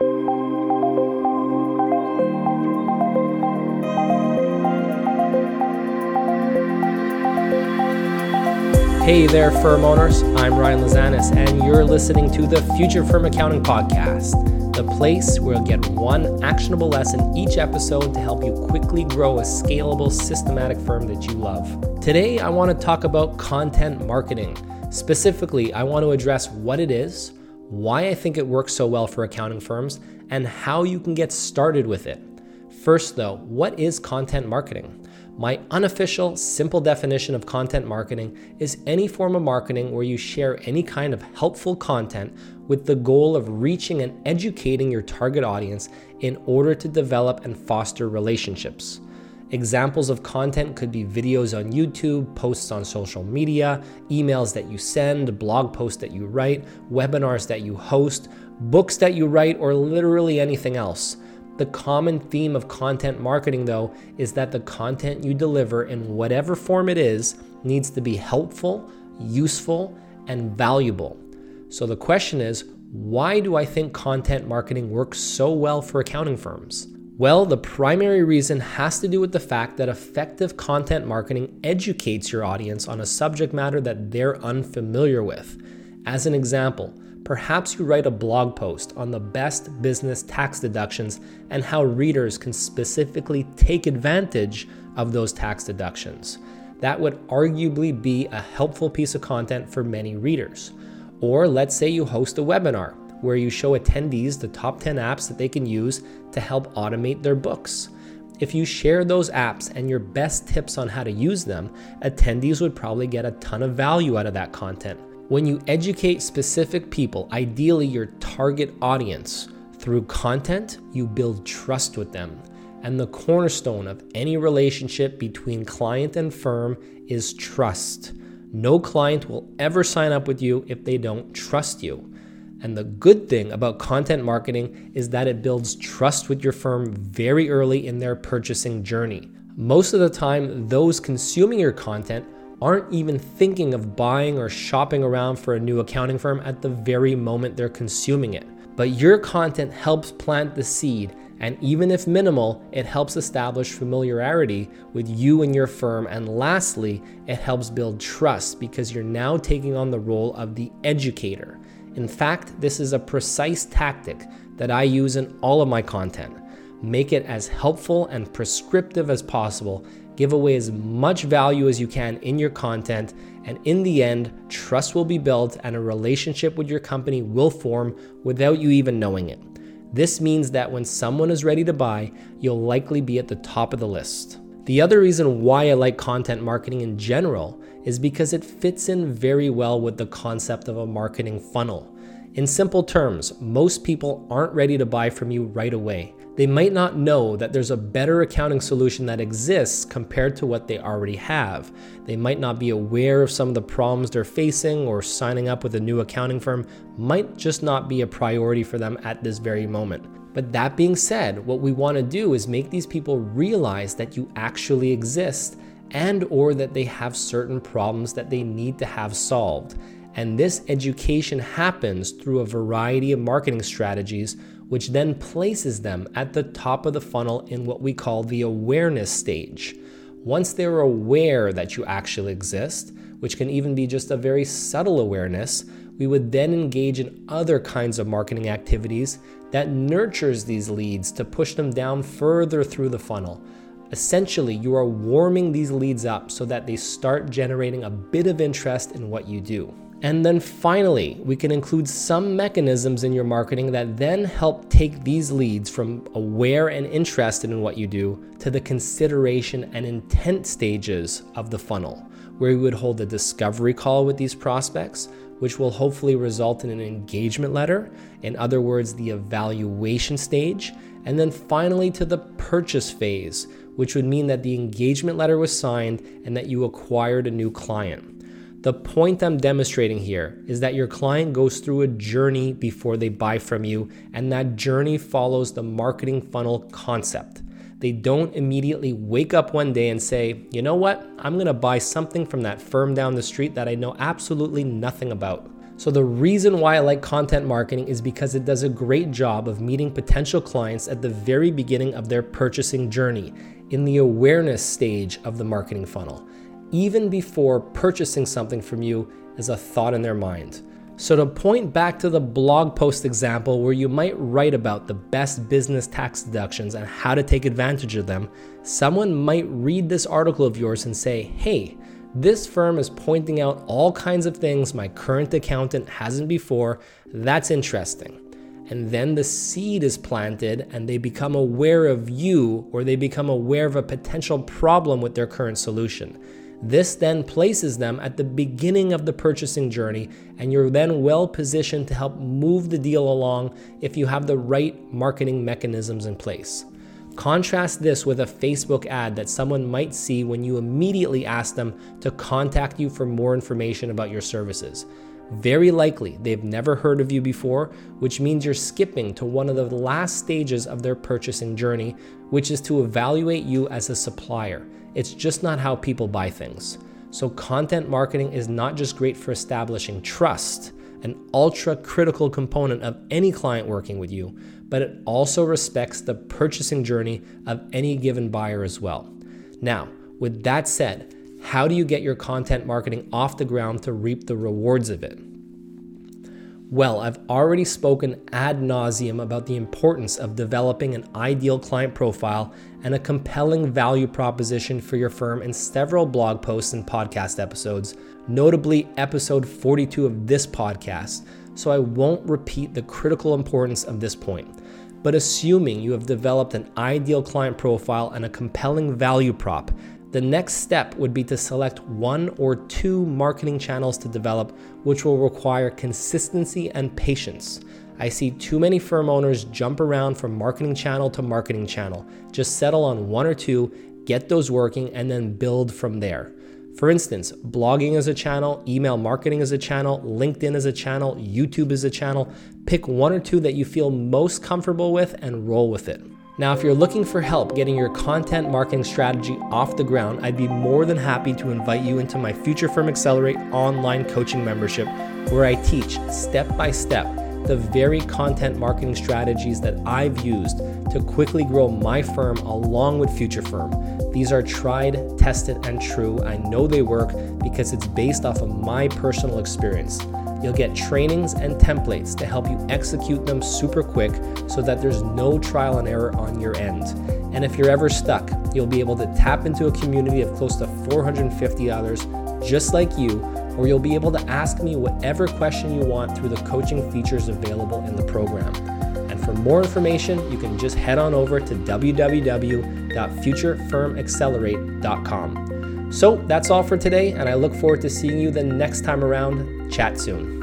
Hey there, firm owners. I'm Ryan Lazanis, and you're listening to the Future Firm Accounting Podcast, the place where you'll get one actionable lesson each episode to help you quickly grow a scalable, systematic firm that you love. Today, I want to talk about content marketing. Specifically, I want to address what it is, why I think it works so well for accounting firms, and how you can get started with it. First, though, what is content marketing? My unofficial, simple definition of content marketing is any form of marketing where you share any kind of helpful content with the goal of reaching and educating your target audience in order to develop and foster relationships. Examples of content could be videos on YouTube, posts on social media, emails that you send, blog posts that you write, webinars that you host, books that you write, or literally anything else. The common theme of content marketing, though, is that the content you deliver in whatever form it is needs to be helpful, useful, and valuable. So the question is why do I think content marketing works so well for accounting firms? Well, the primary reason has to do with the fact that effective content marketing educates your audience on a subject matter that they're unfamiliar with. As an example, perhaps you write a blog post on the best business tax deductions and how readers can specifically take advantage of those tax deductions. That would arguably be a helpful piece of content for many readers. Or let's say you host a webinar where you show attendees the top 10 apps that they can use to help automate their books. If you share those apps and your best tips on how to use them, attendees would probably get a ton of value out of that content. When you educate specific people, ideally your target audience, through content, you build trust with them. And the cornerstone of any relationship between client and firm is trust. No client will ever sign up with you if they don't trust you. And the good thing about content marketing is that it builds trust with your firm very early in their purchasing journey. Most of the time, those consuming your content aren't even thinking of buying or shopping around for a new accounting firm at the very moment they're consuming it. But your content helps plant the seed, and even if minimal, it helps establish familiarity with you and your firm. And lastly, it helps build trust because you're now taking on the role of the educator. In fact, this is a precise tactic that I use in all of my content. Make it as helpful and prescriptive as possible Give away as much value as you can in your content, and in the end, trust will be built and a relationship with your company will form without you even knowing it. This means that when someone is ready to buy, you'll likely be at the top of the list. The other reason why I like content marketing in general is because it fits in very well with the concept of a marketing funnel. In simple terms, most people aren't ready to buy from you right away they might not know that there's a better accounting solution that exists compared to what they already have. They might not be aware of some of the problems they're facing, or signing up with a new accounting firm might just not be a priority for them at this very moment. But that being said, what we want to do is make these people realize that you actually exist and or that they have certain problems that they need to have solved. And this education happens through a variety of marketing strategies which then places them at the top of the funnel in what we call the awareness stage. Once they're aware that you actually exist, which can even be just a very subtle awareness, we would then engage in other kinds of marketing activities that nurtures these leads to push them down further through the funnel. Essentially, you are warming these leads up so that they start generating a bit of interest in what you do. And then finally, we can include some mechanisms in your marketing that then help take these leads from aware and interested in what you do to the consideration and intent stages of the funnel, where we would hold a discovery call with these prospects, which will hopefully result in an engagement letter, in other words, the evaluation stage, and then finally to the purchase phase, which would mean that the engagement letter was signed and that you acquired a new client. The point I'm demonstrating here is that your client goes through a journey before they buy from you, and that journey follows the marketing funnel concept. They don't immediately wake up one day and say, you know what, I'm gonna buy something from that firm down the street that I know absolutely nothing about. So, the reason why I like content marketing is because it does a great job of meeting potential clients at the very beginning of their purchasing journey, in the awareness stage of the marketing funnel, even before purchasing something from you is a thought in their mind. So, to point back to the blog post example where you might write about the best business tax deductions and how to take advantage of them, someone might read this article of yours and say, hey, this firm is pointing out all kinds of things my current accountant hasn't before. That's interesting. And then the seed is planted and they become aware of you or they become aware of a potential problem with their current solution. This then places them at the beginning of the purchasing journey, and you're then well positioned to help move the deal along if you have the right marketing mechanisms in place. Contrast this with a Facebook ad that someone might see when you immediately ask them to contact you for more information about your services. Very likely they've never heard of you before, which means you're skipping to one of the last stages of their purchasing journey, which is to evaluate you as a supplier. It's just not how people buy things. So, content marketing is not just great for establishing trust, an ultra critical component of any client working with you, but it also respects the purchasing journey of any given buyer as well. Now, with that said, how do you get your content marketing off the ground to reap the rewards of it? Well, I've already spoken ad nauseum about the importance of developing an ideal client profile and a compelling value proposition for your firm in several blog posts and podcast episodes, notably episode 42 of this podcast, so I won't repeat the critical importance of this point. But assuming you have developed an ideal client profile and a compelling value prop, the next step would be to select one or two marketing channels to develop, which will require consistency and patience. I see too many firm owners jump around from marketing channel to marketing channel. Just settle on one or two, get those working, and then build from there. For instance, blogging is a channel, email marketing is a channel, LinkedIn is a channel, YouTube is a channel. Pick one or two that you feel most comfortable with and roll with it. Now, if you're looking for help getting your content marketing strategy off the ground, I'd be more than happy to invite you into my Future Firm Accelerate online coaching membership, where I teach step by step the very content marketing strategies that I've used to quickly grow my firm along with Future Firm. These are tried, tested, and true. I know they work because it's based off of my personal experience. You'll get trainings and templates to help you execute them super quick so that there's no trial and error on your end. And if you're ever stuck, you'll be able to tap into a community of close to 450 others just like you, or you'll be able to ask me whatever question you want through the coaching features available in the program. And for more information, you can just head on over to www.futurefirmaccelerate.com. So that's all for today, and I look forward to seeing you the next time around. Chat soon.